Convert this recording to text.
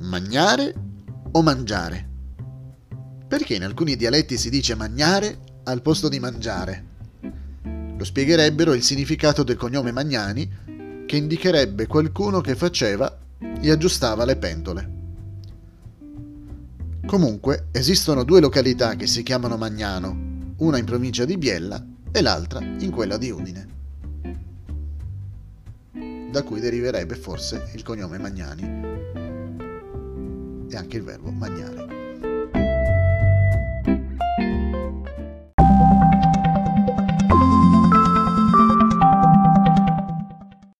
Magnare o mangiare? Perché in alcuni dialetti si dice magnare al posto di mangiare? Lo spiegherebbero il significato del cognome Magnani, che indicherebbe qualcuno che faceva e aggiustava le pentole. Comunque esistono due località che si chiamano Magnano, una in provincia di Biella e l'altra in quella di Udine, da cui deriverebbe forse il cognome Magnani e anche il verbo magnare.